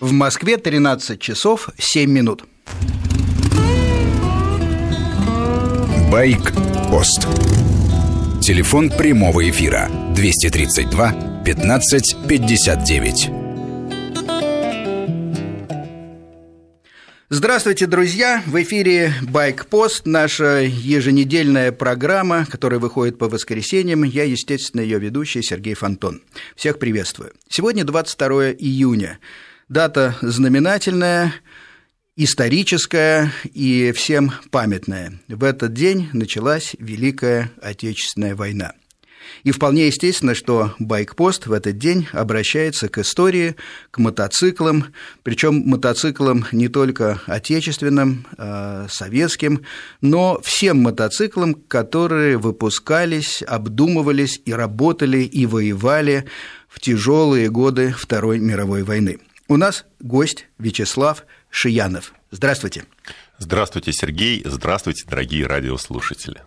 В Москве 13 часов 7 минут. Байк-пост. Телефон прямого эфира 232 15 59. Здравствуйте, друзья! В эфире «Байкпост», наша еженедельная программа, которая выходит по воскресеньям. Я, естественно, ее ведущий Сергей Фонтон. Всех приветствую. Сегодня 22 июня. Дата знаменательная, историческая и всем памятная. В этот день началась Великая Отечественная война. И вполне естественно, что байкпост в этот день обращается к истории, к мотоциклам, причем мотоциклам не только отечественным, а советским, но всем мотоциклам, которые выпускались, обдумывались и работали и воевали в тяжелые годы Второй мировой войны. У нас гость Вячеслав Шиянов. Здравствуйте. Здравствуйте, Сергей. Здравствуйте, дорогие радиослушатели.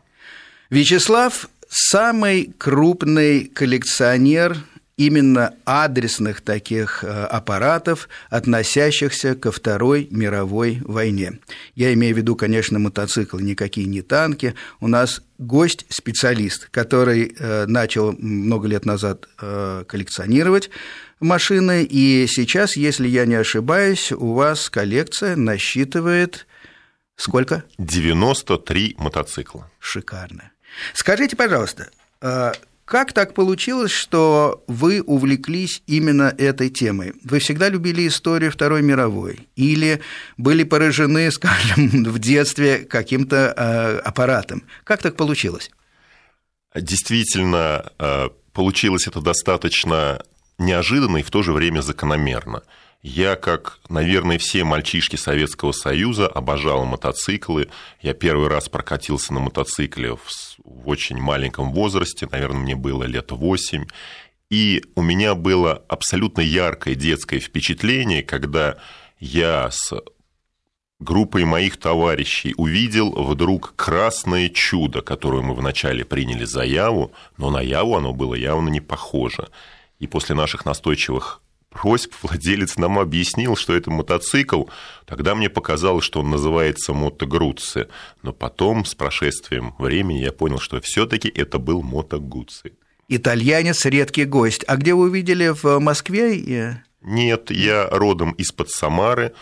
Вячеслав – самый крупный коллекционер именно адресных таких э, аппаратов, относящихся ко Второй мировой войне. Я имею в виду, конечно, мотоциклы, никакие не танки. У нас гость-специалист, который э, начал много лет назад э, коллекционировать машины, и сейчас, если я не ошибаюсь, у вас коллекция насчитывает сколько? 93 мотоцикла. Шикарно. Скажите, пожалуйста, как так получилось, что вы увлеклись именно этой темой? Вы всегда любили историю Второй мировой? Или были поражены, скажем, в детстве каким-то а, аппаратом? Как так получилось? Действительно, а, получилось это достаточно неожиданно и в то же время закономерно. Я, как, наверное, все мальчишки Советского Союза, обожал мотоциклы. Я первый раз прокатился на мотоцикле в, в очень маленьком возрасте, наверное, мне было лет восемь. И у меня было абсолютно яркое детское впечатление, когда я с группой моих товарищей увидел вдруг красное чудо, которое мы вначале приняли за Яву, но на Яву оно было явно не похоже. И после наших настойчивых просьб владелец нам объяснил, что это мотоцикл. Тогда мне показалось, что он называется мотогрудцы. Но потом, с прошествием времени, я понял, что все таки это был мотогудцы. Итальянец – редкий гость. А где вы увидели в Москве? Нет, я родом из-под Самары,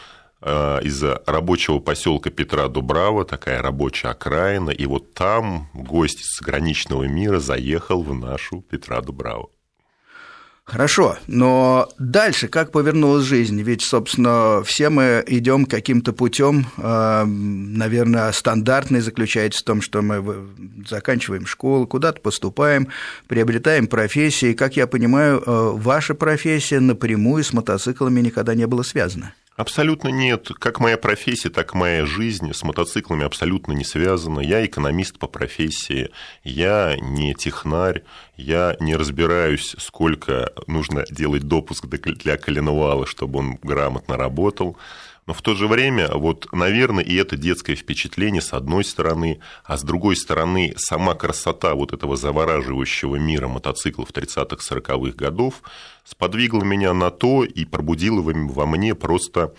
э, из рабочего поселка Петра Дубрава, такая рабочая окраина, и вот там гость из граничного мира заехал в нашу Петра Дубраву. Хорошо, но дальше как повернулась жизнь? Ведь, собственно, все мы идем каким-то путем, э, наверное, стандартный заключается в том, что мы заканчиваем школу, куда-то поступаем, приобретаем профессии. Как я понимаю, э, ваша профессия напрямую с мотоциклами никогда не была связана. Абсолютно нет. Как моя профессия, так и моя жизнь с мотоциклами абсолютно не связана. Я экономист по профессии, я не технарь, я не разбираюсь, сколько нужно делать допуск для коленвала, чтобы он грамотно работал. Но в то же время, вот, наверное, и это детское впечатление с одной стороны, а с другой стороны, сама красота вот этого завораживающего мира мотоциклов 30-х, 40-х годов сподвигла меня на то и пробудила во мне просто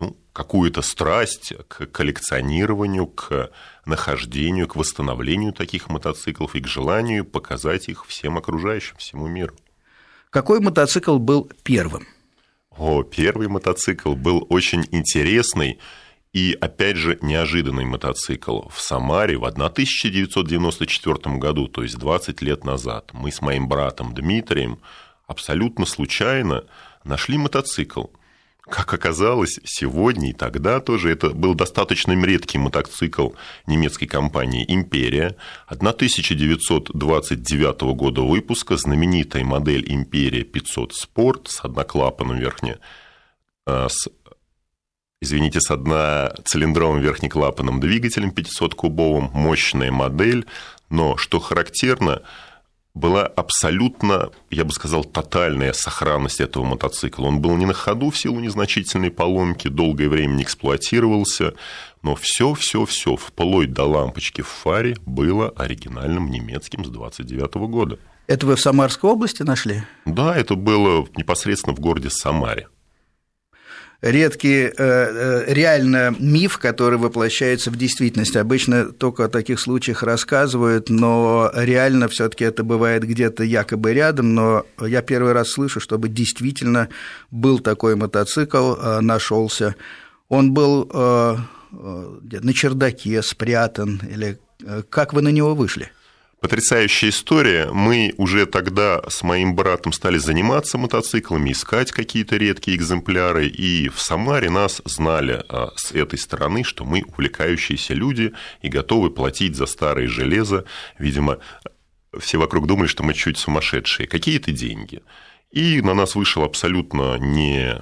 ну, какую-то страсть к коллекционированию, к нахождению, к восстановлению таких мотоциклов и к желанию показать их всем окружающим, всему миру. Какой мотоцикл был первым? О, первый мотоцикл был очень интересный и, опять же, неожиданный мотоцикл. В Самаре в 1994 году, то есть 20 лет назад, мы с моим братом Дмитрием абсолютно случайно нашли мотоцикл – как оказалось, сегодня и тогда тоже это был достаточно редкий мотоцикл немецкой компании «Империя». 1929 года выпуска, знаменитая модель «Империя 500 Спорт» с одноклапанным верхне, э, с извините, с одноцилиндровым верхнеклапанным двигателем 500-кубовым, мощная модель, но, что характерно, была абсолютно, я бы сказал, тотальная сохранность этого мотоцикла. Он был не на ходу в силу незначительной поломки, долгое время не эксплуатировался, но все, все, все, вплоть до лампочки в фаре было оригинальным немецким с 29 года. Это вы в Самарской области нашли? Да, это было непосредственно в городе Самаре. Редкий реально миф, который воплощается в действительность. Обычно только о таких случаях рассказывают, но реально все таки это бывает где-то якобы рядом, но я первый раз слышу, чтобы действительно был такой мотоцикл, нашелся. Он был на чердаке спрятан, или как вы на него вышли? Потрясающая история. Мы уже тогда с моим братом стали заниматься мотоциклами, искать какие-то редкие экземпляры, и в Самаре нас знали а, с этой стороны, что мы увлекающиеся люди и готовы платить за старое железо. Видимо, все вокруг думали, что мы чуть сумасшедшие. Какие-то деньги. И на нас вышел абсолютно не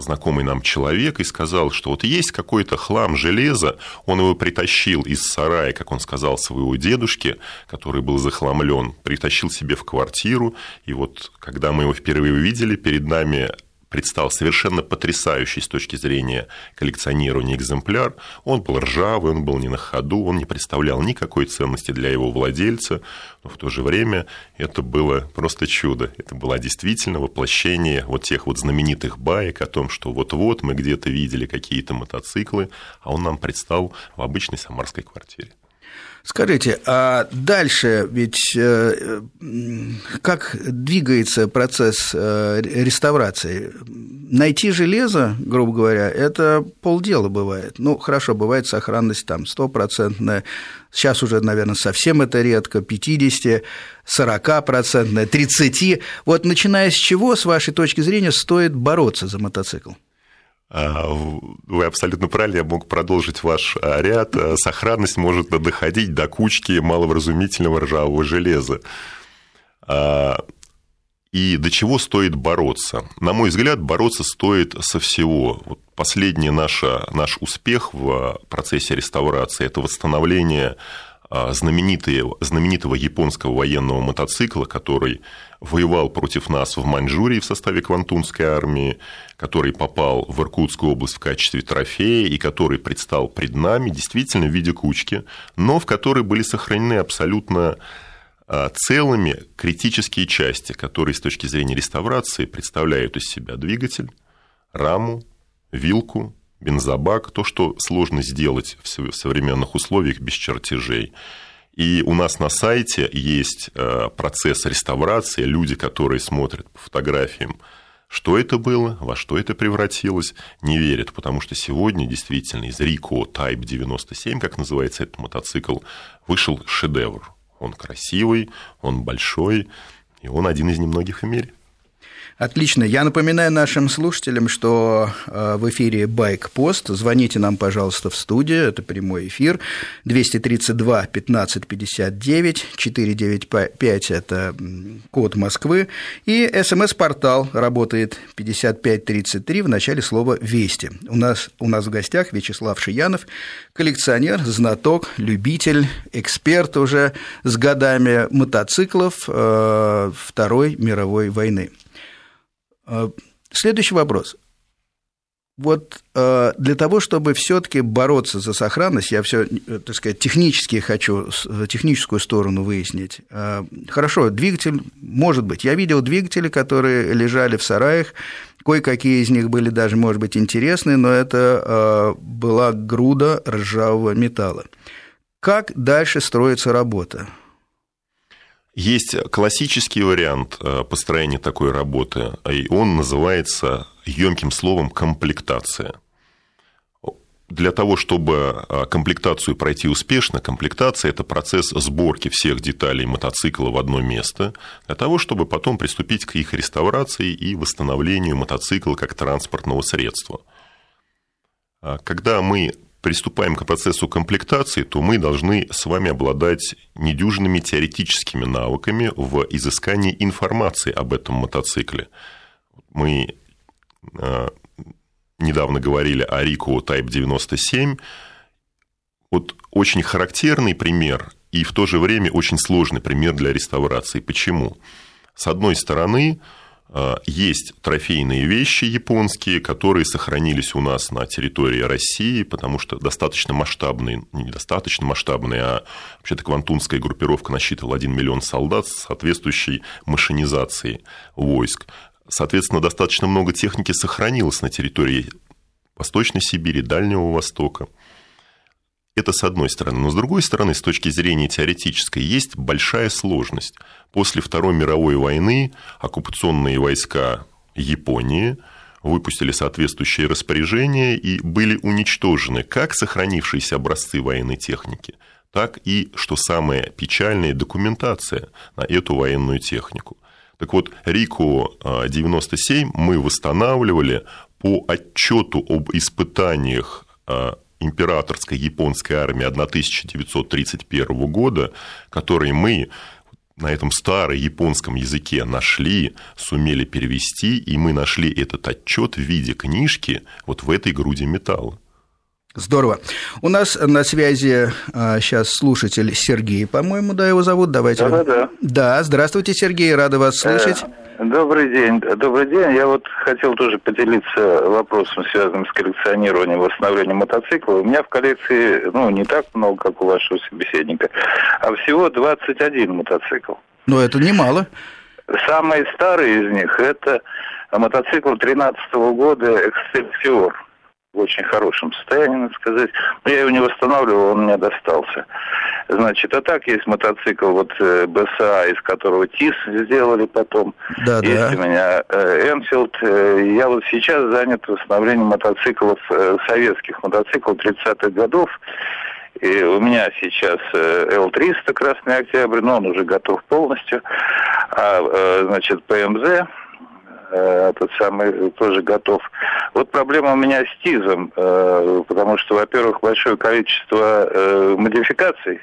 знакомый нам человек и сказал, что вот есть какой-то хлам железа, он его притащил из сарая, как он сказал, своего дедушки, который был захламлен, притащил себе в квартиру, и вот когда мы его впервые увидели, перед нами предстал совершенно потрясающий с точки зрения коллекционирования экземпляр. Он был ржавый, он был не на ходу, он не представлял никакой ценности для его владельца, но в то же время это было просто чудо. Это было действительно воплощение вот тех вот знаменитых баек о том, что вот-вот мы где-то видели какие-то мотоциклы, а он нам предстал в обычной самарской квартире. Скажите, а дальше ведь э, как двигается процесс э, реставрации? Найти железо, грубо говоря, это полдела бывает. Ну, хорошо, бывает сохранность там стопроцентная, сейчас уже, наверное, совсем это редко, 50, 40-процентная, 30. Вот начиная с чего, с вашей точки зрения, стоит бороться за мотоцикл? А, вы абсолютно правильно, я мог продолжить ваш а, ряд. А, сохранность может доходить до кучки маловразумительного ржавого железа. И до чего стоит бороться? На мой взгляд, бороться стоит со всего. Вот последний наш, наш успех в процессе реставрации – это восстановление знаменитого, знаменитого японского военного мотоцикла, который воевал против нас в Маньчжурии в составе Квантунской армии, который попал в Иркутскую область в качестве трофея и который предстал пред нами действительно в виде кучки, но в которой были сохранены абсолютно а, целыми критические части, которые с точки зрения реставрации представляют из себя двигатель, раму, вилку, бензобак, то, что сложно сделать в современных условиях без чертежей – и у нас на сайте есть э, процесс реставрации, люди, которые смотрят по фотографиям, что это было, во что это превратилось, не верят, потому что сегодня действительно из Рико Type 97, как называется этот мотоцикл, вышел шедевр. Он красивый, он большой, и он один из немногих в мире. Отлично. Я напоминаю нашим слушателям, что э, в эфире Байк Пост. Звоните нам, пожалуйста, в студию. Это прямой эфир. 232 15 59 495 – это код Москвы. И смс-портал работает 5533 в начале слова «Вести». У нас, у нас в гостях Вячеслав Шиянов, коллекционер, знаток, любитель, эксперт уже с годами мотоциклов э, Второй мировой войны. А, следующий вопрос. Вот э, для того, чтобы все-таки бороться за сохранность, я все, э, так сказать, технически хочу, э, техническую сторону выяснить. Хорошо, двигатель, может быть. Я видел двигатели, которые лежали в сараях, кое-какие из них были даже, может быть, интересны, но это была груда ржавого металла. Как дальше строится работа? Есть классический вариант э, построения такой работы, и он называется емким словом комплектация. Для того, чтобы э, комплектацию пройти успешно, комплектация – это процесс сборки всех деталей мотоцикла в одно место, для того, чтобы потом приступить к их реставрации и восстановлению мотоцикла как транспортного средства. А когда мы приступаем к процессу комплектации, то мы должны с вами обладать недюжинными теоретическими навыками в изыскании информации об этом мотоцикле. Мы э, недавно говорили о Рико Type 97. Вот очень характерный пример и в то же время очень сложный пример для реставрации. Почему? С одной стороны, есть трофейные вещи японские, которые сохранились у нас на территории России, потому что достаточно масштабные, недостаточно масштабные, а вообще-то Квантунская группировка насчитывала 1 миллион солдат с соответствующей машинизацией войск. соответственно, достаточно много техники сохранилось на территории Восточной Сибири, Дальнего Востока. Это с одной стороны. Но с другой стороны, с точки зрения теоретической, есть большая сложность. После Второй мировой войны оккупационные войска Японии выпустили соответствующие распоряжения и были уничтожены как сохранившиеся образцы военной техники, так и, что самое печальное, документация на эту военную технику. Так вот, РИКО-97 мы восстанавливали по отчету об испытаниях а, императорской японской армии 1931 года, который мы на этом старом японском языке нашли, сумели перевести, и мы нашли этот отчет в виде книжки вот в этой груди металла. Здорово. У нас на связи а, сейчас слушатель Сергей, по-моему, да, его зовут. Давайте. Да, да, да. Да, здравствуйте, Сергей, рада вас слышать. Э, добрый день. Добрый день. Я вот хотел тоже поделиться вопросом, связанным с коллекционированием восстановлением мотоцикла. У меня в коллекции, ну, не так много, как у вашего собеседника, а всего 21 мотоцикл. Ну, это немало. Самый старый из них – это мотоцикл 13 -го года «Эксцельсиор» в очень хорошем состоянии, надо сказать. Но я его не восстанавливал, он мне достался. Значит, а так есть мотоцикл вот э, БСА, из которого ТИС сделали потом. Да, есть да. у меня э, Энфилд. Э, я вот сейчас занят восстановлением мотоциклов, советских мотоциклов 30-х годов. И у меня сейчас Л-300 Красный Октябрь, но он уже готов полностью. А, значит, ПМЗ Э, этот самый тоже готов. Вот проблема у меня с ТИЗом, э, потому что, во-первых, большое количество э, модификаций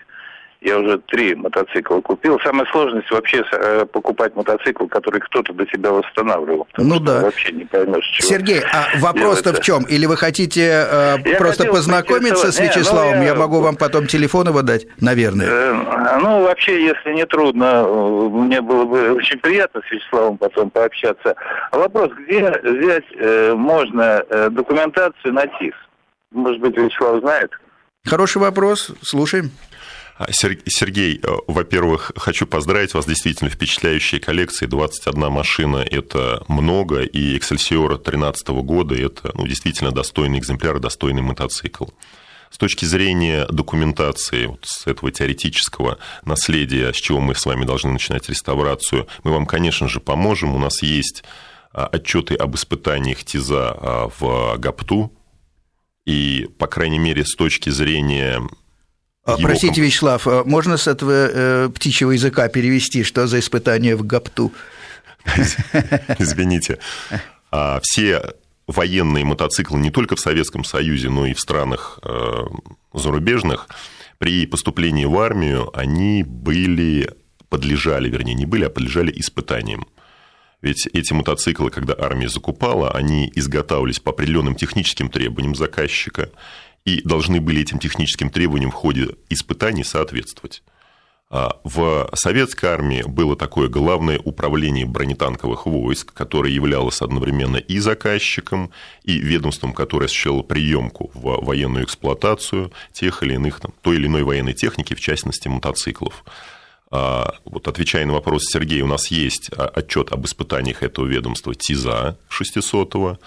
я уже три мотоцикла купил. Самая сложность вообще э, покупать мотоцикл, который кто-то до тебя восстанавливал. Ну да. Вообще не поймешь, чего. Сергей, а вопрос-то в чем? Или вы хотите э, просто познакомиться с Вячеславом? Не, ну, я... я могу вам потом телефон его дать, наверное. Э, ну, вообще, если не трудно, э, мне было бы очень приятно с Вячеславом потом пообщаться. А вопрос, где взять э, можно э, документацию на ТИС? Может быть, Вячеслав знает? Хороший вопрос, слушаем. Сергей, э, во-первых, хочу поздравить вас, действительно впечатляющие коллекции, 21 машина – это много, и Excelsior 2013 года – это ну, действительно достойный экземпляр, достойный мотоцикл. С точки зрения документации, вот с этого теоретического наследия, с чего мы с вами должны начинать реставрацию, мы вам, конечно же, поможем. У нас есть а, отчеты об испытаниях ТИЗа а, в ГАПТУ, и, по крайней мере, с точки зрения его... Простите, Вячеслав, а можно с этого э, птичьего языка перевести, что за испытание в ГАПТУ? Извините. А все военные мотоциклы не только в Советском Союзе, но и в странах э, зарубежных, при поступлении в армию они были, подлежали, вернее, не были, а подлежали испытаниям. Ведь эти мотоциклы, когда армия закупала, они изготавливались по определенным техническим требованиям заказчика, и должны были этим техническим требованиям в ходе испытаний соответствовать. А в советской армии было такое главное управление бронетанковых войск, которое являлось одновременно и заказчиком, и ведомством, которое осуществляло приемку в военную эксплуатацию тех или иных, там, той или иной военной техники, в частности, мотоциклов. А вот отвечая на вопрос Сергея, у нас есть отчет об испытаниях этого ведомства ТИЗа 600 -го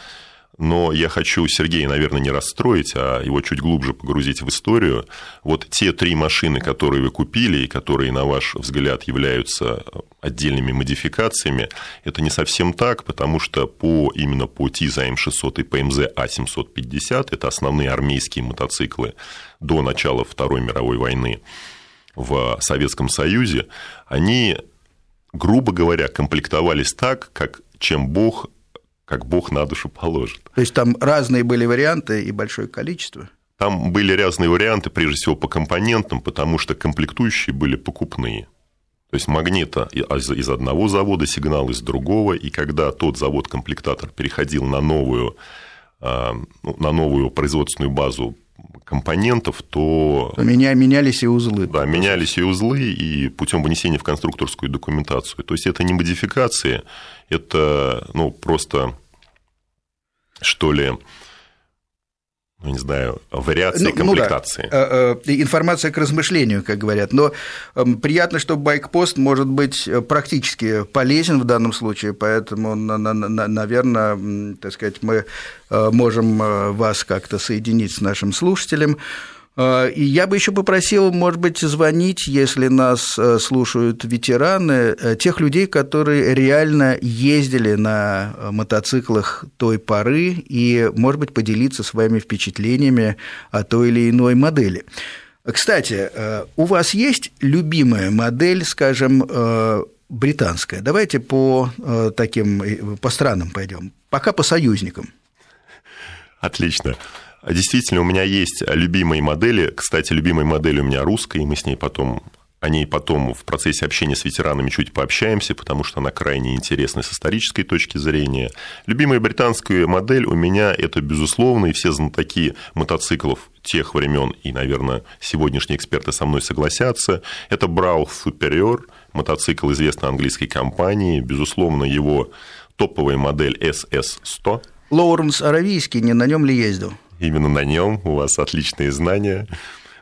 но я хочу Сергея, наверное, не расстроить, а его чуть глубже погрузить в историю. Вот те три машины, которые вы купили и которые, на ваш взгляд, являются отдельными модификациями, это не совсем так, потому что по, именно по ТИЗа М600 и ПМЗ А750, это основные армейские мотоциклы до начала Второй мировой войны в Советском Союзе, они, грубо говоря, комплектовались так, как чем Бог как Бог на душу положит. То есть там разные были варианты и большое количество? Там были разные варианты, прежде всего по компонентам, потому что комплектующие были покупные. То есть магнита из одного завода, сигнал из другого, и когда тот завод-комплектатор переходил на новую, а, ну, на новую производственную базу компонентов, то... то меня, менялись и узлы. Да, менялись и узлы, и путем вынесения в конструкторскую документацию. То есть это не модификации, это ну, просто, что ли, ну, не знаю, вариации ну, комплектации. Ну, да. Информация к размышлению, как говорят. Но эм, приятно, что байкпост может быть практически полезен в данном случае, поэтому, наверное, так сказать, мы можем вас как-то соединить с нашим слушателем. А, и я бы еще попросил, может быть, звонить, если нас э, слушают ветераны, э, тех людей, которые реально ездили на э, мотоциклах той поры и, может быть, поделиться своими впечатлениями о той или иной модели. Кстати, у вас есть любимая модель, скажем, британская? Давайте по таким, по странам пойдем. Пока по союзникам. Отлично. Действительно, у меня есть любимые модели. Кстати, любимая модель у меня русская, и мы с ней потом о ней потом в процессе общения с ветеранами чуть пообщаемся, потому что она крайне интересна с исторической точки зрения. Любимая британская модель у меня это, безусловно, и все знатоки мотоциклов тех времен, и, наверное, сегодняшние эксперты со мной согласятся, это Брау Superior, мотоцикл известной английской компании, безусловно, его топовая модель SS100. Лоуренс Аравийский не на нем ли ездил? Именно на нем, у вас отличные знания.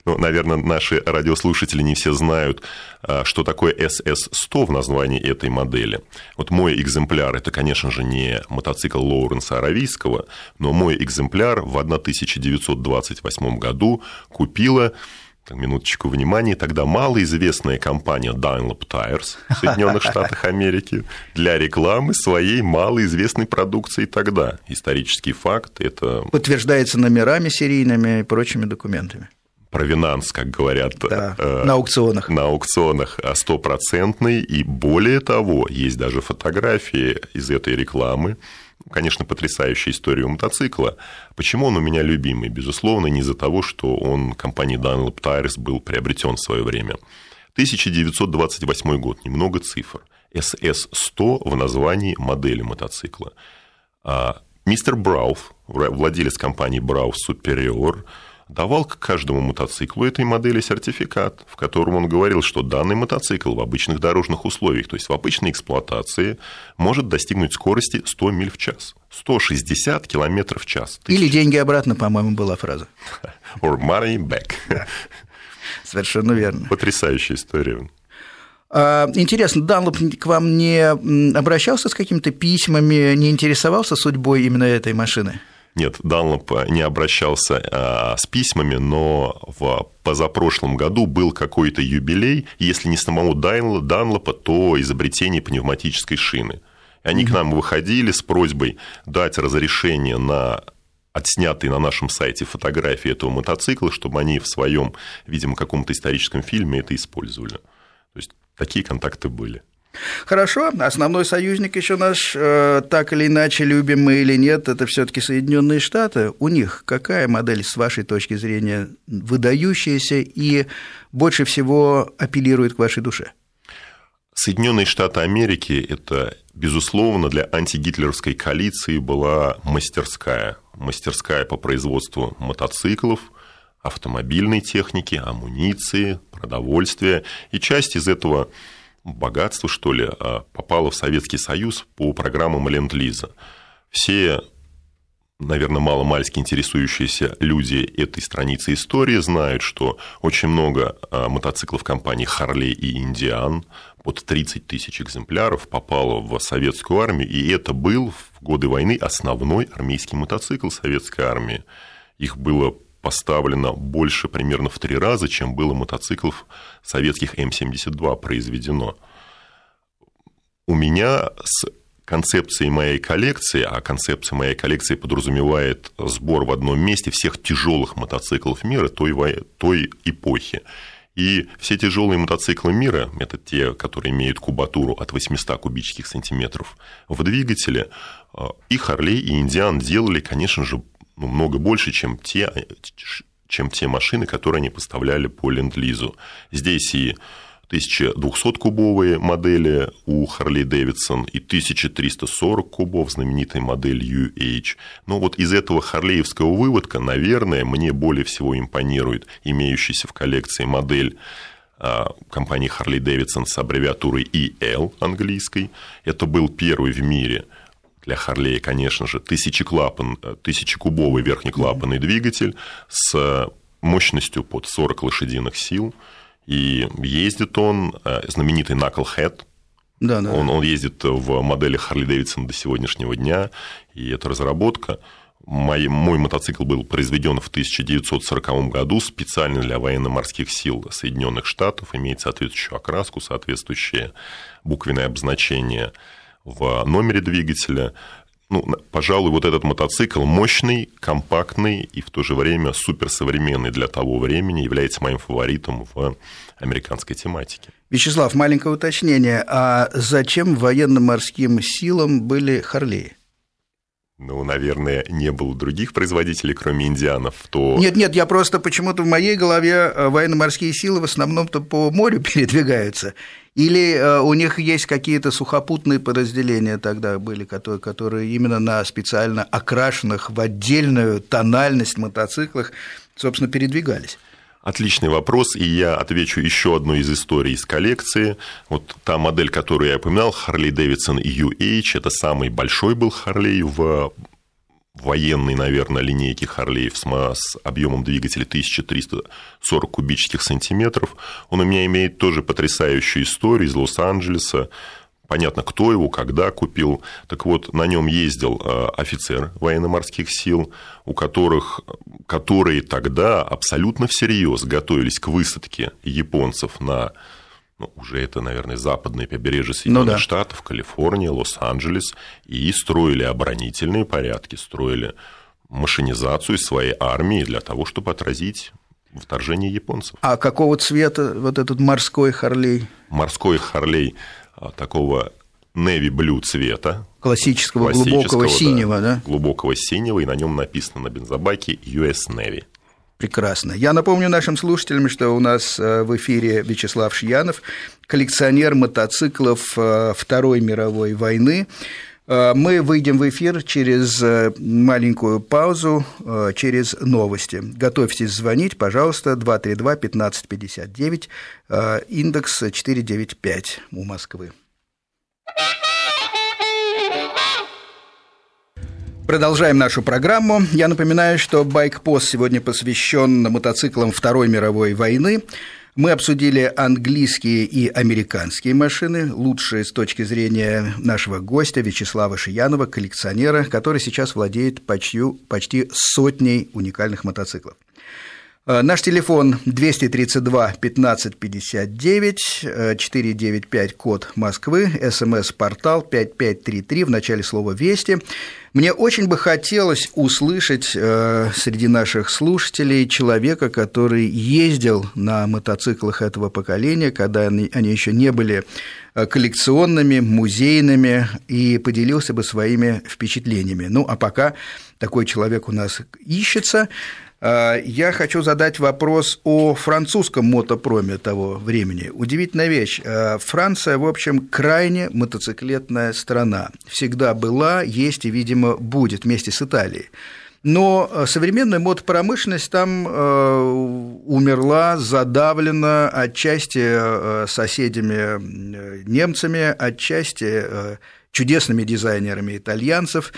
Ну, наверное, наши радиослушатели не все знают, а, что такое SS-100 в названии этой модели. Вот мой экземпляр – это, конечно же, не мотоцикл Лоуренса Аравийского, но мой экземпляр в 1928 году купила минуточку внимания, тогда малоизвестная компания Dunlop Tires в Соединенных Штатах Америки для рекламы своей малоизвестной продукции тогда. Исторический факт это... Подтверждается номерами серийными и прочими документами провинанс, как говорят да, э, на аукционах. На аукционах а стопроцентный. И более того, есть даже фотографии из этой рекламы, конечно, потрясающая история у мотоцикла. Почему он у меня любимый? Безусловно, не из-за того, что он компанией Dunlop Tires был приобретен в свое время. 1928 год, немного цифр. SS-100 в названии модели мотоцикла. А мистер Брауф, владелец компании Брауф Superior, давал к каждому мотоциклу этой модели сертификат, в котором он говорил, что данный мотоцикл в обычных дорожных условиях, то есть в обычной эксплуатации, может достигнуть скорости 100 миль в час. 160 километров в час. Тысяч. Или деньги обратно, по-моему, была фраза. Or money back. Совершенно верно. Потрясающая история. А, интересно, Данлоп к вам не обращался с какими-то письмами, не интересовался судьбой именно этой машины? Нет, Данлоп не обращался а, с письмами, но в позапрошлом году был какой-то юбилей, если не самого Данлопа, то изобретение пневматической шины. Они mm-hmm. к нам выходили с просьбой дать разрешение на отснятые на нашем сайте фотографии этого мотоцикла, чтобы они в своем, видимо, каком-то историческом фильме это использовали. То есть такие контакты были. Хорошо, основной союзник еще наш, э, так или иначе, любим мы или нет, это все-таки Соединенные Штаты. У них какая модель, с вашей точки зрения, выдающаяся и больше всего апеллирует к вашей душе? Соединенные Штаты Америки – это, безусловно, для антигитлеровской коалиции была мастерская. Мастерская по производству мотоциклов, автомобильной техники, амуниции, продовольствия. И часть из этого богатство, что ли, а, попало в Советский Союз по программам Ленд-Лиза. Все наверное, мало-мальски интересующиеся люди этой страницы истории знают, что очень много а, мотоциклов компании Харлей и Индиан, под 30 тысяч экземпляров, попало в советскую армию, и это был в годы войны основной армейский мотоцикл советской армии. Их было поставлено больше примерно в три раза, чем было мотоциклов советских М-72 произведено. У меня с концепцией моей коллекции, а концепция моей коллекции подразумевает сбор в одном месте всех тяжелых мотоциклов мира той, той эпохи. И все тяжелые мотоциклы мира, это те, которые имеют кубатуру от 800 кубических сантиметров в двигателе, и Харлей, и Индиан делали, конечно же, ну, много больше, чем те, чем те машины, которые они поставляли по ленд-лизу. Здесь и 1200-кубовые модели у Harley Davidson и 1340 кубов, знаменитая модель UH. Но вот из этого харлеевского выводка, наверное, мне более всего импонирует имеющаяся в коллекции модель а, компании Harley Davidson с аббревиатурой EL английской. Это был первый в мире – для Харлея, конечно же, тысячеклапан, тысячекубовый верхнеклапанный двигатель с мощностью под 40 лошадиных сил. И ездит он знаменитый Knucklehead, да, да. Он, он ездит в модели Харли Дэвидсон до сегодняшнего дня, и это разработка. Мой, мой мотоцикл был произведен в 1940 году специально для военно-морских сил Соединенных Штатов, имеет соответствующую окраску, соответствующее буквенное обозначение в номере двигателя. Ну, пожалуй, вот этот мотоцикл мощный, компактный и в то же время суперсовременный для того времени является моим фаворитом в американской тематике. Вячеслав, маленькое уточнение. А зачем военно-морским силам были Харлеи? Ну, наверное, не было других производителей, кроме индианов, то... Нет, нет, я просто почему-то в моей голове э, военно-морские силы в основном-то по морю передвигаются. Или э, у них есть какие-то сухопутные подразделения тогда были, которые, которые именно на специально окрашенных в отдельную тональность мотоциклах, собственно, передвигались? Отличный вопрос, и я отвечу еще одну из историй из коллекции. Вот та модель, которую я упоминал, Harley Davidson UH, это самый большой был Харлей в военной, наверное, линейке Харлеев с объемом двигателя 1340 кубических сантиметров. Он у меня имеет тоже потрясающую историю из Лос-Анджелеса. Понятно, кто его, когда купил. Так вот, на нем ездил э, офицер военно-морских сил, у которых, которые тогда абсолютно всерьез готовились к высадке японцев на ну, уже это, наверное, западное побережье Соединенных ну, да. Штатов, Калифорния, Лос-Анджелес, и строили оборонительные порядки, строили машинизацию своей армии для того, чтобы отразить вторжение японцев. А какого цвета вот этот морской Харлей? Морской Харлей такого navy blue цвета. Классического, классического глубокого синего, да? Глубокого синего, и на нем написано на бензобаке US Navy. Прекрасно. Я напомню нашим слушателям, что у нас э, в эфире Вячеслав Шьянов, коллекционер мотоциклов э, Второй мировой войны. Э, мы выйдем в эфир через маленькую паузу, через новости. Готовьтесь звонить, пожалуйста, 232-1559, индекс 495 у Москвы. Продолжаем нашу программу. Я напоминаю, что Байкпост сегодня посвящен мотоциклам Второй мировой войны. Мы обсудили английские и американские машины, лучшие с точки зрения нашего гостя Вячеслава Шиянова, коллекционера, который сейчас владеет почти, почти сотней уникальных мотоциклов. Э, наш телефон 232 1559, 495 код Москвы, смс-портал 5533 в начале слова «Вести». Мне очень бы хотелось услышать э, среди наших слушателей человека, который ездил на мотоциклах этого поколения, когда они, они еще не были э, коллекционными, музейными, и поделился бы своими впечатлениями. Ну, а пока такой человек у нас ищется, я хочу задать вопрос о французском мотопроме того времени. Удивительная вещь. Э, Франция, в общем, крайне мотоциклетная страна. Всегда была, есть и, видимо, будет вместе с Италией. Но э, современная мотопромышленность там э, умерла, задавлена отчасти соседями немцами, отчасти чудесными дизайнерами итальянцев.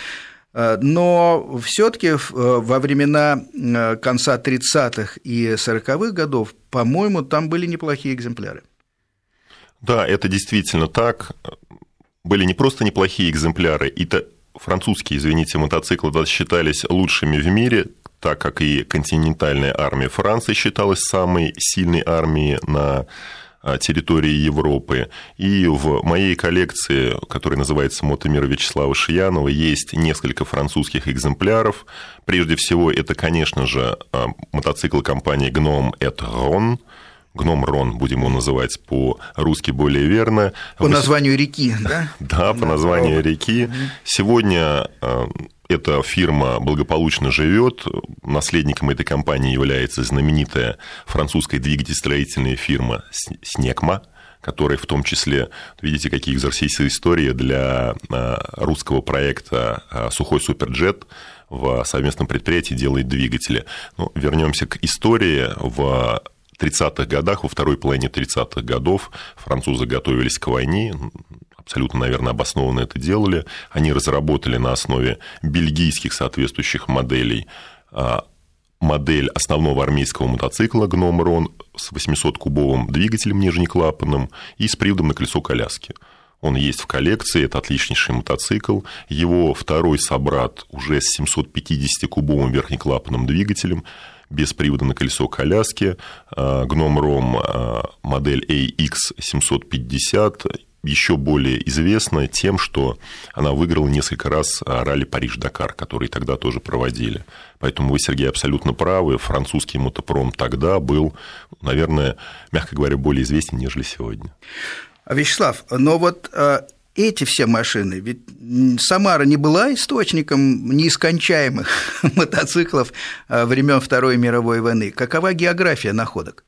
Но все-таки во времена конца 30-х и 40-х годов, по-моему, там были неплохие экземпляры. Да, это действительно так. Были не просто неплохие экземпляры, французские, извините, мотоциклы да, считались лучшими в мире, так как и континентальная армия Франции считалась самой сильной армией на территории Европы. И в моей коллекции, которая называется «Мотомир Вячеслава Шиянова», есть несколько французских экземпляров. Прежде всего, это, конечно же, а, мотоцикл компании «Гном et Ron», Гном Рон, будем его называть по-русски более верно. По названию реки, да? Да, по названию реки. Сегодня э, эта фирма благополучно живет. Наследником этой компании является знаменитая французская двигателестроительная фирма Снекма, которая в том числе, видите, какие экзорсийсы истории для э, русского проекта э, «Сухой суперджет», в совместном предприятии делает двигатели. Ну, вернемся к истории. В 30-х годах, во второй половине 30-х годов французы готовились к войне, абсолютно, наверное, обоснованно это делали. Они разработали на основе бельгийских соответствующих моделей а, модель основного армейского мотоцикла «Гном Рон» с 800-кубовым двигателем нижнеклапанным и с приводом на колесо коляски. Он есть в коллекции, это отличнейший мотоцикл. Его второй собрат уже с 750-кубовым верхнеклапанным двигателем, без привода на колесо коляски. Гном Ром модель AX750 еще более известна тем, что она выиграла несколько раз ралли Париж-Дакар, который тогда тоже проводили. Поэтому вы, Сергей, абсолютно правы. Французский мотопром тогда был, наверное, мягко говоря, более известен, нежели сегодня. Вячеслав, но вот а, эти все машины, ведь Самара не была источником неискончаемых мотоциклов а, времен Второй мировой войны. Какова география находок?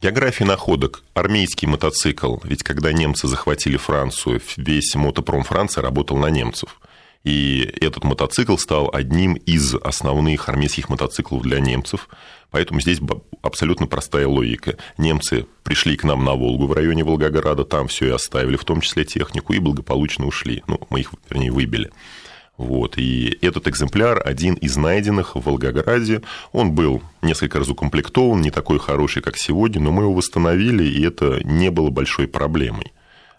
География находок. Армейский мотоцикл. Ведь когда немцы захватили Францию, весь мотопром Франции работал на немцев. И этот мотоцикл стал одним из основных армейских мотоциклов для немцев. Поэтому здесь абсолютно простая логика. Немцы пришли к нам на Волгу в районе Волгограда, там все и оставили, в том числе технику, и благополучно ушли. Ну, мы их, вернее, выбили. Вот. И этот экземпляр один из найденных в Волгограде. Он был несколько раз укомплектован, не такой хороший, как сегодня, но мы его восстановили, и это не было большой проблемой.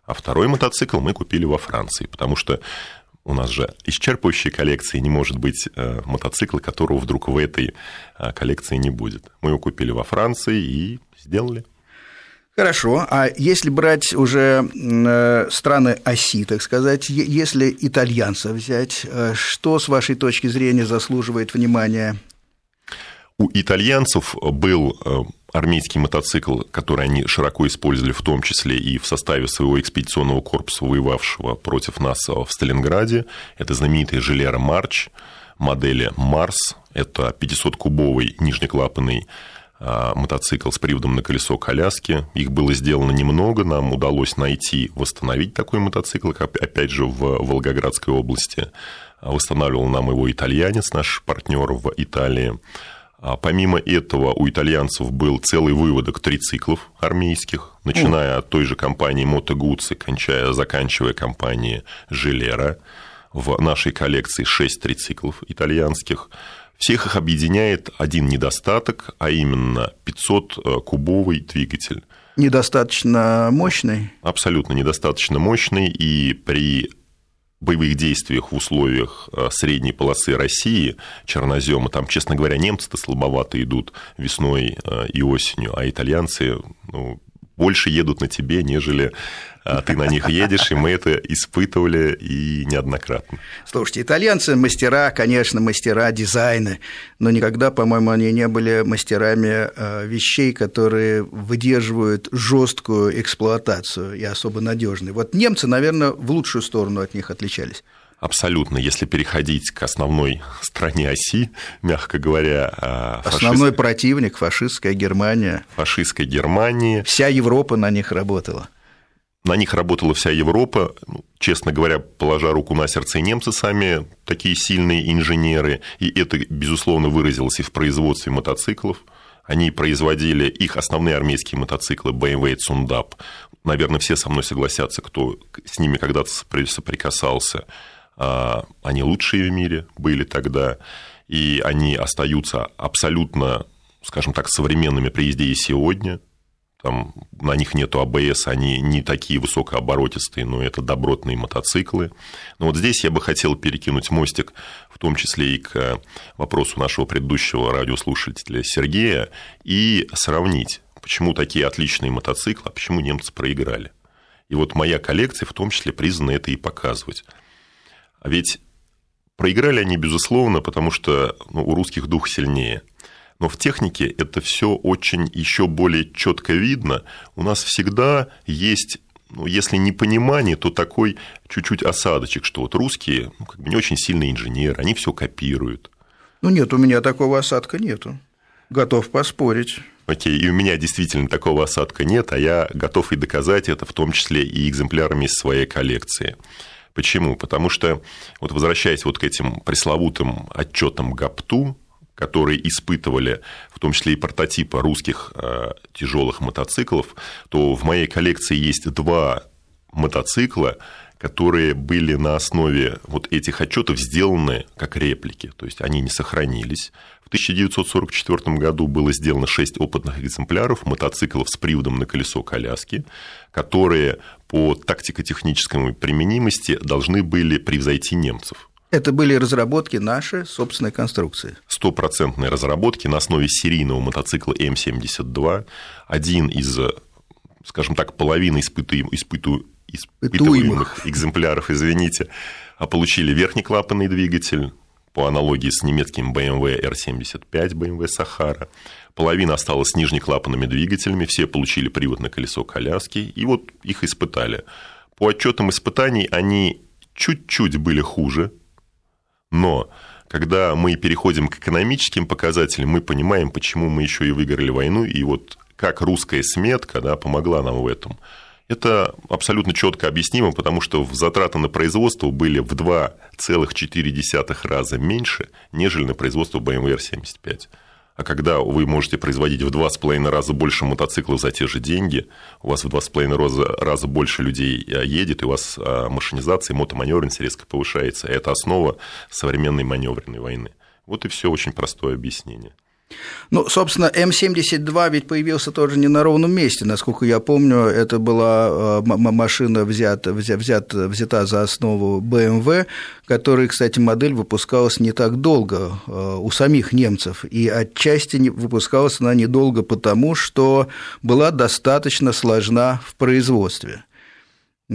А второй мотоцикл мы купили во Франции, потому что у нас же исчерпывающей коллекции не может быть э, мотоцикла, которого вдруг в этой э, коллекции не будет. Мы его купили во Франции и сделали. Хорошо, а если брать уже э, страны оси, так сказать, если итальянцев взять, что, с вашей точки зрения, заслуживает внимания? У итальянцев был армейский мотоцикл, который они широко использовали, в том числе и в составе своего экспедиционного корпуса, воевавшего против нас в Сталинграде. Это знаменитый Желера Марч модели Марс. Это 500-кубовый нижнеклапанный а, мотоцикл с приводом на колесо коляски. Их было сделано немного, нам удалось найти, восстановить такой мотоцикл, опять же, в Волгоградской области. Восстанавливал нам его итальянец, наш партнер в Италии. А помимо этого у итальянцев был целый выводок трициклов армейских, начиная от той же компании Moto Guzzi, кончая, заканчивая компанией Желера. В нашей коллекции 6 трициклов итальянских. Всех их объединяет один недостаток, а именно 500-кубовый двигатель. Недостаточно мощный? Абсолютно недостаточно мощный, и при боевых действиях в условиях э, средней полосы России, чернозема, там, честно говоря, немцы-то слабовато идут весной э, и осенью, а итальянцы ну, больше едут на тебе, нежели а ты на них едешь, и мы это испытывали и неоднократно. Слушайте, итальянцы мастера, конечно, мастера дизайна, но никогда, по-моему, они не были мастерами а, вещей, которые выдерживают жесткую эксплуатацию и особо надежные. Вот немцы, наверное, в лучшую сторону от них отличались. Абсолютно. Если переходить к основной стране оси, мягко говоря... А, фашист... Основной противник – фашистская Германия. Фашистская Германия. Вся Европа на них работала. На них работала вся Европа. Ну, честно говоря, положа руку на сердце, и немцы сами такие сильные инженеры. И это, безусловно, выразилось и в производстве мотоциклов. Они производили их основные армейские мотоциклы BMW и Tsundab. Наверное, все со мной согласятся, кто с ними когда-то соприкасался. А, они лучшие в мире были тогда, и они остаются абсолютно, скажем так, современными при езде и сегодня. Там на них нету АБС, они не такие высокооборотистые, но это добротные мотоциклы. Но вот здесь я бы хотел перекинуть мостик, в том числе и к вопросу нашего предыдущего радиослушателя Сергея, и сравнить, почему такие отличные мотоциклы, а почему немцы проиграли. И вот моя коллекция в том числе призвана это и показывать. А ведь проиграли они, безусловно, потому что ну, у русских дух сильнее. Но в технике это все очень еще более четко видно. У нас всегда есть ну, если не понимание, то такой чуть-чуть осадочек, что вот русские ну, как бы не очень сильные инженеры, они все копируют. Ну нет, у меня такого осадка нету. Готов поспорить. Окей, и у меня действительно такого осадка нет, а я готов и доказать это, в том числе и экземплярами из своей коллекции. Почему? Потому что, вот возвращаясь вот к этим пресловутым отчетам ГАПТУ, которые испытывали в том числе и прототипы русских э, тяжелых мотоциклов, то в моей коллекции есть два мотоцикла, которые были на основе вот этих отчетов сделаны как реплики, то есть они не сохранились. В 1944 году было сделано 6 опытных экземпляров мотоциклов с приводом на колесо коляски, которые по тактико-технической применимости должны были превзойти немцев. Это были разработки наши, собственной конструкции. Стопроцентные разработки на основе серийного мотоцикла М-72. Один из, скажем так, половины испытуем, испыту, испытуемых экземпляров, извините, а получили верхний клапанный двигатель, по аналогии с немецким BMW R75, BMW Sahara. Половина осталась с нижнеклапанными двигателями, все получили привод на колесо коляски, и вот их испытали. По отчетам испытаний они чуть-чуть были хуже, но когда мы переходим к экономическим показателям, мы понимаем, почему мы еще и выиграли войну, и вот как русская сметка да, помогла нам в этом. Это абсолютно четко объяснимо, потому что затраты на производство были в 2,4 раза меньше, нежели на производство BMW R75. А когда вы можете производить в два с половиной раза больше мотоциклов за те же деньги, у вас в два с половиной раза, раза больше людей э, едет, и у вас э, машинизация мотоманевренность резко повышается. Это основа современной маневренной войны. Вот и все очень простое объяснение. Ну, собственно, М-72 ведь появился тоже не на ровном месте. Насколько я помню, это была э, машина взята, взята, взята за основу BMW, которая, кстати, модель выпускалась не так долго э, у самих немцев. И отчасти выпускалась она недолго потому, что была достаточно сложна в производстве.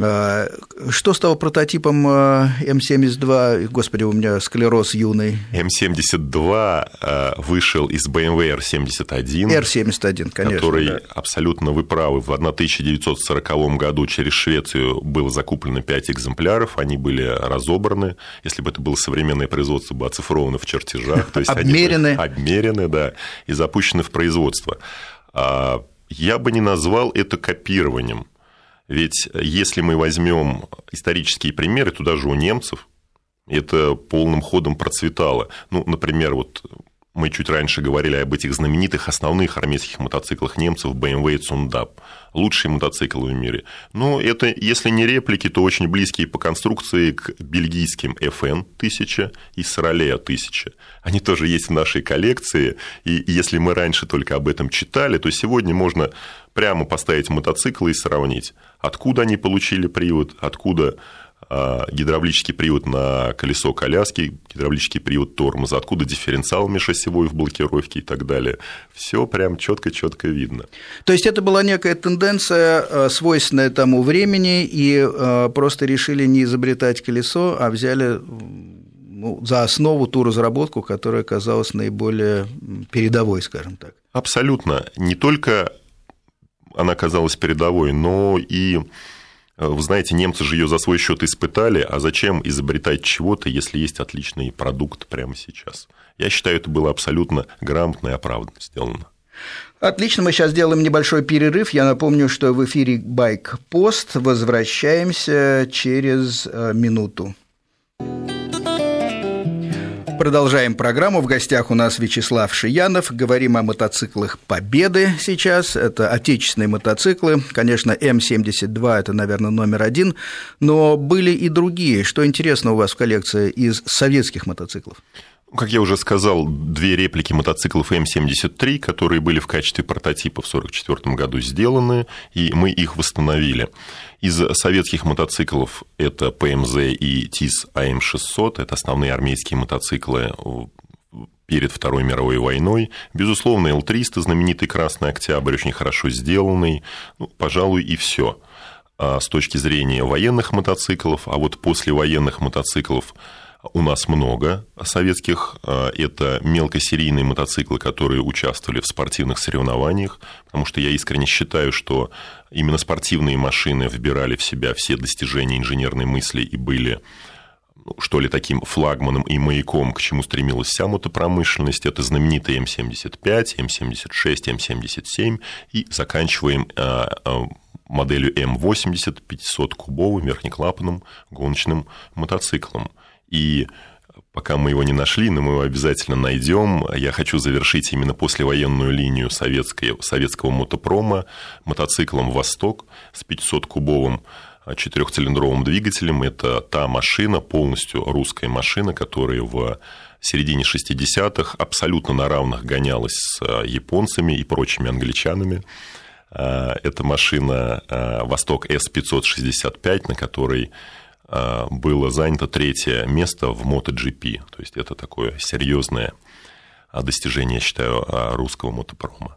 А, что стало прототипом а, М72? Господи, у меня склероз юный. М72 а, вышел из BMW R71. R71, конечно. Который, да. абсолютно вы правы, в 1940 году через Швецию было закуплено 5 экземпляров, они были разобраны. Если бы это было современное производство, бы оцифровано в чертежах. То есть обмерены. Они обмерены, да, и запущены в производство. Я бы не назвал это копированием ведь если мы возьмем исторические примеры, то даже у немцев это полным ходом процветало. Ну, например, вот мы чуть раньше говорили об этих знаменитых основных армейских мотоциклах немцев BMW и Цундап. Лучшие мотоциклы в мире. Но это, если не реплики, то очень близкие по конструкции к бельгийским FN 1000 и Соролея 1000. Они тоже есть в нашей коллекции. И если мы раньше только об этом читали, то сегодня можно прямо поставить мотоциклы и сравнить, откуда они получили привод, откуда а, гидравлический привод на колесо коляски, гидравлический привод тормоза, откуда дифференциал межосевой в блокировке и так далее. Все прям четко-четко видно. То есть это была некая тенденция, а, свойственная тому времени, и а, просто решили не изобретать колесо, а взяли ну, за основу ту разработку, которая оказалась наиболее передовой, скажем так. Абсолютно. Не только она казалась передовой, но и Э, вы знаете, немцы же ее за свой счет испытали, а зачем изобретать чего-то, если есть отличный продукт прямо сейчас? Я считаю, это было абсолютно грамотно и оправданно сделано. Отлично, мы сейчас сделаем небольшой перерыв. Я напомню, что в эфире Байк Пост. Возвращаемся через э, минуту. Продолжаем программу. В гостях у нас Вячеслав Шиянов. Говорим о мотоциклах Победы сейчас. Это отечественные мотоциклы. Конечно, М72 – это, наверное, номер один. Но были и другие. Что интересно у вас в коллекции из советских мотоциклов? Как я уже сказал, две реплики мотоциклов М73, которые были в качестве прототипа в 1944 году сделаны, и мы их восстановили. Из советских мотоциклов это ПМЗ и ТИС АМ-600, это основные армейские мотоциклы перед Второй мировой войной. Безусловно, Л-300, знаменитый Красный Октябрь, очень хорошо сделанный. Ну, пожалуй, и все а с точки зрения военных мотоциклов, а вот после военных мотоциклов у нас много советских. А, это мелкосерийные мотоциклы, которые участвовали в спортивных соревнованиях, потому что я искренне считаю, что именно спортивные машины вбирали в себя все достижения инженерной мысли и были ну, что ли, таким флагманом и маяком, к чему стремилась вся мотопромышленность. Это знаменитые М75, М76, М77 и заканчиваем а, а, моделью М80 500-кубовым верхнеклапанным гоночным мотоциклом. И пока мы его не нашли, но мы его обязательно найдем. Я хочу завершить именно послевоенную линию советской, советского мотопрома мотоциклом «Восток» с 500-кубовым четырехцилиндровым двигателем. Это та машина, полностью русская машина, которая в середине 60-х абсолютно на равных гонялась с японцами и прочими англичанами. Это машина «Восток С-565», на которой было занято третье место в MotoGP. То есть это такое серьезное достижение, я считаю, русского мотопрома.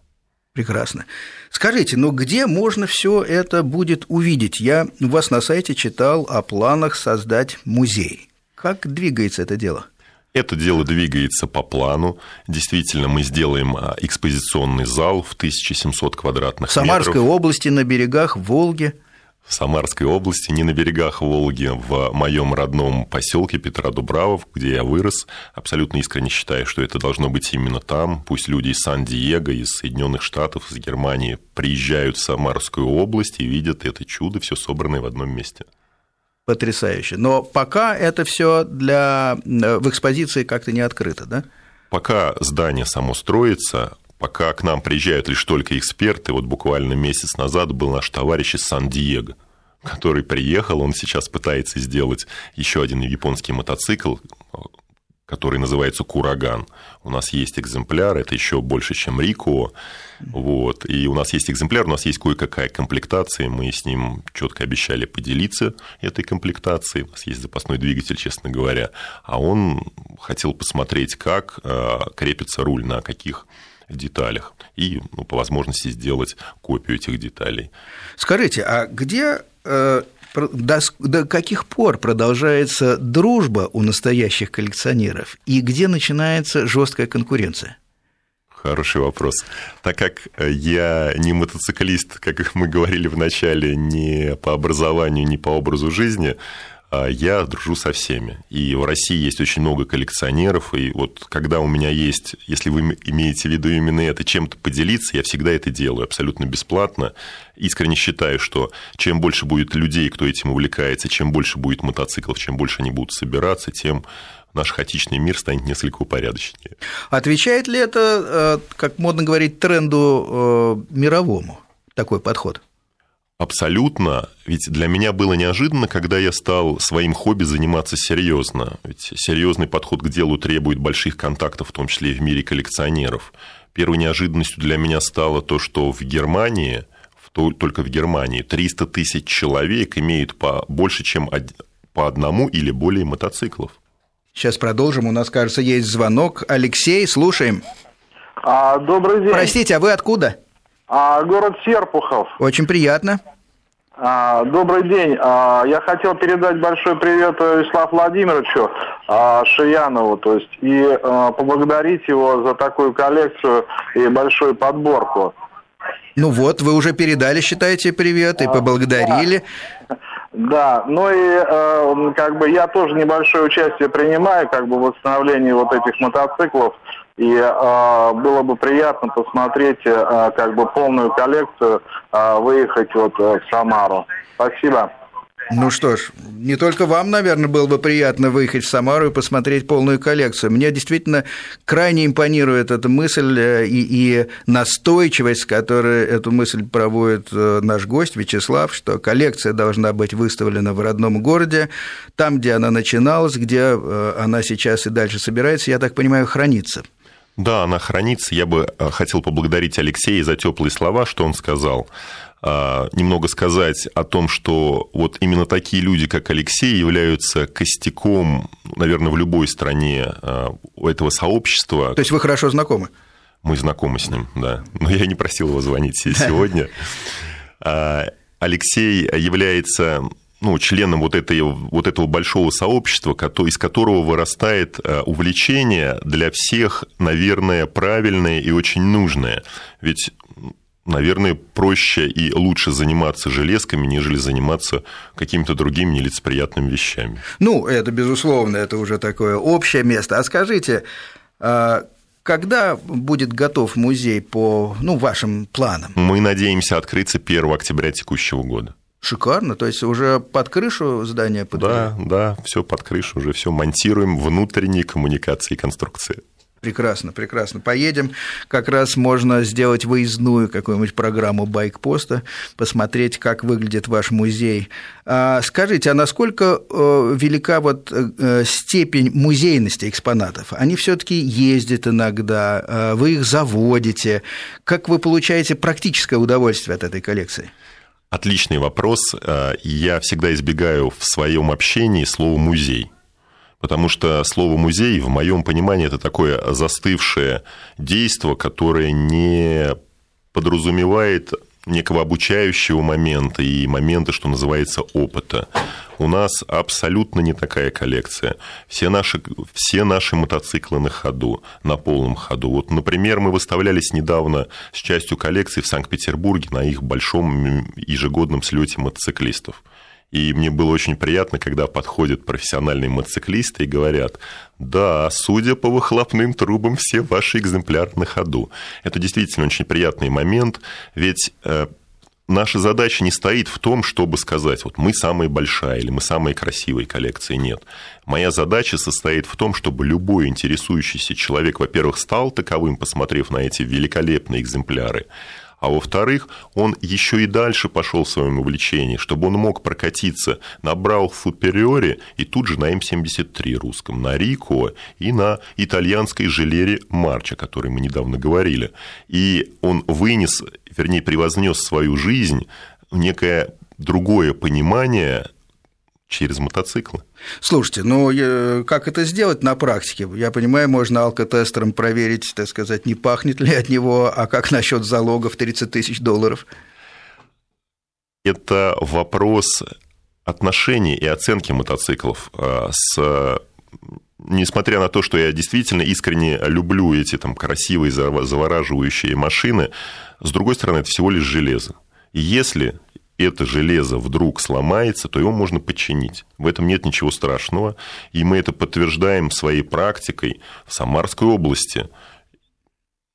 Прекрасно. Скажите, ну где можно все это будет увидеть? Я у вас на сайте читал о планах создать музей. Как двигается это дело? Это дело двигается по плану. Действительно, мы сделаем а, экспозиционный зал в 1700 квадратных в Самарской метров. области, на берегах Волги в Самарской области, не на берегах Волги, в моем родном поселке Петродубравов, где я вырос. Абсолютно искренне считаю, что это должно быть именно там. Пусть люди из Сан-Диего, из Соединенных Штатов, из Германии приезжают в Самарскую область и видят это чудо, все собранное в одном месте. Потрясающе. Но пока это все для в экспозиции как-то не открыто, да? Пока здание само строится, пока к нам приезжают лишь только эксперты, вот буквально месяц назад был наш товарищ из Сан-Диего, который приехал, он сейчас пытается сделать еще один японский мотоцикл, который называется Кураган. У нас есть экземпляр, это еще больше, чем Рико. Вот. И у нас есть экземпляр, у нас есть кое-какая комплектация, мы с ним четко обещали поделиться этой комплектацией. У нас есть запасной двигатель, честно говоря. А он хотел посмотреть, как э, крепится руль, на каких деталях и ну, по возможности сделать копию этих деталей. Скажите, а где э, до, до каких пор продолжается дружба у настоящих коллекционеров и где начинается жесткая конкуренция? Хороший вопрос. Так как я не мотоциклист, как мы говорили в начале, ни по образованию, ни по образу жизни, я дружу со всеми. И в России есть очень много коллекционеров, и вот когда у меня есть, если вы имеете в виду именно это, чем-то поделиться, я всегда это делаю абсолютно бесплатно. Искренне считаю, что чем больше будет людей, кто этим увлекается, чем больше будет мотоциклов, чем больше они будут собираться, тем наш хаотичный мир станет несколько упорядочнее. Отвечает ли это, э, как модно говорить, тренду э, мировому такой подход? Абсолютно. Ведь для меня было неожиданно, когда я стал своим хобби заниматься серьезно. Ведь серьезный подход к делу требует больших контактов, в том числе и в мире коллекционеров. Первой неожиданностью для меня стало то, что в Германии, только в Германии, 300 тысяч человек имеют по, больше, чем по одному или более мотоциклов. Сейчас продолжим. У нас, кажется, есть звонок. Алексей, слушаем. А, добрый день. Простите, а вы откуда? А, город Серпухов. Очень приятно. А, добрый день. А, я хотел передать большой привет Вячеславу Владимировичу а, Шиянову, то есть и а, поблагодарить его за такую коллекцию и большую подборку. Ну вот, вы уже передали, считаете, привет и а, поблагодарили. Да. Да, ну и э, как бы я тоже небольшое участие принимаю как бы в восстановлении вот этих мотоциклов. И э, было бы приятно посмотреть э, как бы полную коллекцию, э, выехать вот э, в Самару. Спасибо. Ну что ж, не только вам, наверное, было бы приятно выехать в Самару и посмотреть полную коллекцию. Мне действительно крайне импонирует эта мысль э, и, и настойчивость, с которой эту мысль проводит э, наш гость Вячеслав, что коллекция должна быть выставлена в родном городе, там, где она начиналась, где она сейчас и дальше собирается, я так понимаю, хранится. Да, она хранится. Я бы э, хотел поблагодарить Алексея за теплые слова, что он сказал. А, немного сказать о том, что вот именно такие люди, как Алексей, являются костяком, наверное, в любой стране у этого сообщества. То есть вы хорошо знакомы? Мы знакомы с ним, да. Но я не просил его звонить сегодня. А, Алексей является ну, членом вот, этой, вот этого большого сообщества, из которого вырастает э, увлечение для всех, наверное, правильное и очень нужное. Ведь наверное, проще и лучше заниматься железками, нежели заниматься какими-то другими нелицеприятными вещами. Ну, это безусловно, это уже такое общее место. А скажите, а когда будет готов музей по ну, вашим планам? Мы надеемся открыться 1 октября текущего года. Шикарно, то есть уже под крышу здания подвели? Да, да, все под крышу, уже все монтируем, внутренние коммуникации и конструкции. Прекрасно, прекрасно. Поедем. Как раз можно сделать выездную какую-нибудь программу байкпоста, посмотреть, как выглядит ваш музей. А скажите, а насколько э, велика вот э, степень музейности экспонатов? Они все-таки ездят иногда, э, вы их заводите. Как вы получаете практическое удовольствие от этой коллекции? Отличный вопрос. Я всегда избегаю в своем общении слова музей потому что слово «музей» в моем понимании это такое застывшее действие, которое не подразумевает некого обучающего момента и момента, что называется, опыта. У нас абсолютно не такая коллекция. Все наши, все наши мотоциклы на ходу, на полном ходу. Вот, например, мы выставлялись недавно с частью коллекции в Санкт-Петербурге на их большом ежегодном слете мотоциклистов. И мне было очень приятно, когда подходят профессиональные мотоциклисты и говорят, да, судя по выхлопным трубам, все ваши экземпляры на ходу. Это действительно очень приятный момент, ведь э, наша задача не стоит в том, чтобы сказать, вот мы самая большая или мы самые красивые коллекции. Нет. Моя задача состоит в том, чтобы любой интересующийся человек, во-первых, стал таковым, посмотрев на эти великолепные экземпляры, а во-вторых, он еще и дальше пошел в своем увлечении, чтобы он мог прокатиться на Брау Фупериоре и тут же на М73 русском, на Рико и на итальянской желере Марча, о которой мы недавно говорили. И он вынес, вернее, превознес свою жизнь в некое другое понимание через мотоциклы. Слушайте, ну как это сделать на практике? Я понимаю, можно алкотестером проверить, так сказать, не пахнет ли от него, а как насчет залогов 30 тысяч долларов? Это вопрос отношений и оценки мотоциклов а, с несмотря на то, что я действительно искренне люблю эти там красивые, завораживающие машины, с другой стороны, это всего лишь железо. И если это железо вдруг сломается, то его можно починить. В этом нет ничего страшного. И мы это подтверждаем своей практикой в Самарской области.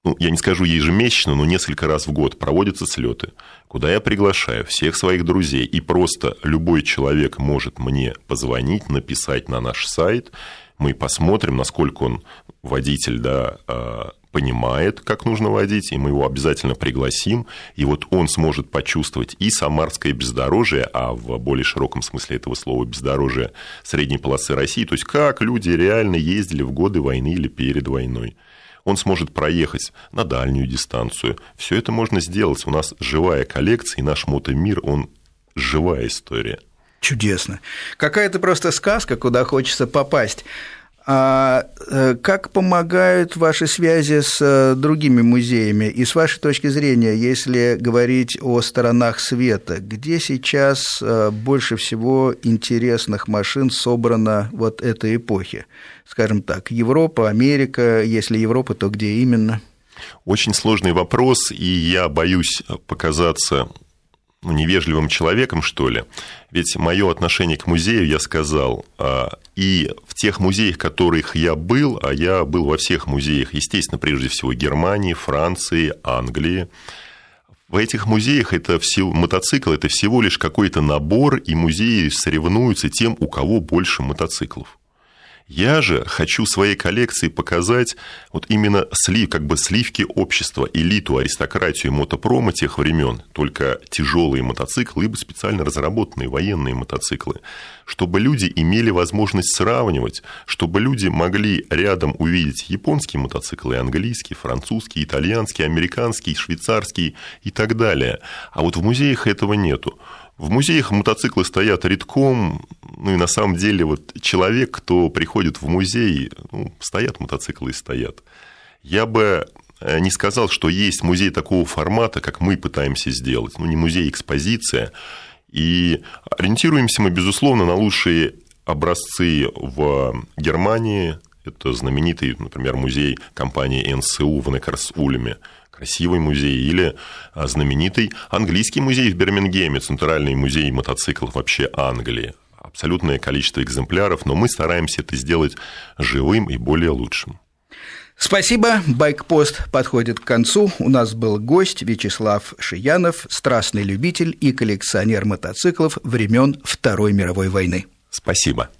Ну, я не скажу ежемесячно, но несколько раз в год проводятся слеты, куда я приглашаю всех своих друзей. И просто любой человек может мне позвонить, написать на наш сайт. Мы посмотрим, насколько он водитель да, а, понимает, как нужно водить, и мы его обязательно пригласим, и вот он сможет почувствовать и самарское бездорожье, а в более широком смысле этого слова бездорожье средней полосы России, то есть как люди реально ездили в годы войны или перед войной. Он сможет проехать на дальнюю дистанцию. Все это можно сделать. У нас живая коллекция, и наш мотомир, он живая история. Чудесно. Какая-то просто сказка, куда хочется попасть. А э, как помогают ваши связи с э, другими музеями? И с вашей точки зрения, если говорить о сторонах света, где сейчас э, больше всего интересных машин собрано вот этой эпохи? Скажем так, Европа, Америка, если Европа, то где именно? Очень сложный вопрос, и я боюсь показаться ну, невежливым человеком, что ли. Ведь мое отношение к музею, я сказал, а, и в тех музеях, в которых я был, а я был во всех музеях, естественно, прежде всего Германии, Франции, Англии, в этих музеях это все, мотоцикл – это всего лишь какой-то набор, и музеи соревнуются тем, у кого больше мотоциклов. Я же хочу своей коллекции показать вот именно слив, как бы сливки общества, элиту, аристократию мотопрома тех времен, только тяжелые мотоциклы, либо специально разработанные военные мотоциклы, чтобы люди имели возможность сравнивать, чтобы люди могли рядом увидеть японские мотоциклы, английский, французский, итальянский, американский, швейцарский и так далее. А вот в музеях этого нету. В музеях мотоциклы стоят редком, ну и на самом деле вот человек, кто приходит в музей, ну, стоят мотоциклы и стоят. Я бы э, не сказал, что есть музей такого формата, как мы пытаемся сделать. Ну, не музей, экспозиция. И ориентируемся мы, безусловно, на лучшие образцы в Германии. Это знаменитый, например, музей компании НСУ в Некарс-Ульме – красивый музей, или а, знаменитый английский музей в Бирмингеме, центральный музей мотоциклов вообще Англии. Абсолютное количество экземпляров, но мы стараемся это сделать живым и более лучшим. Спасибо. Байкпост подходит к концу. У нас был гость Вячеслав Шиянов, страстный любитель и коллекционер мотоциклов времен Второй мировой войны. Спасибо.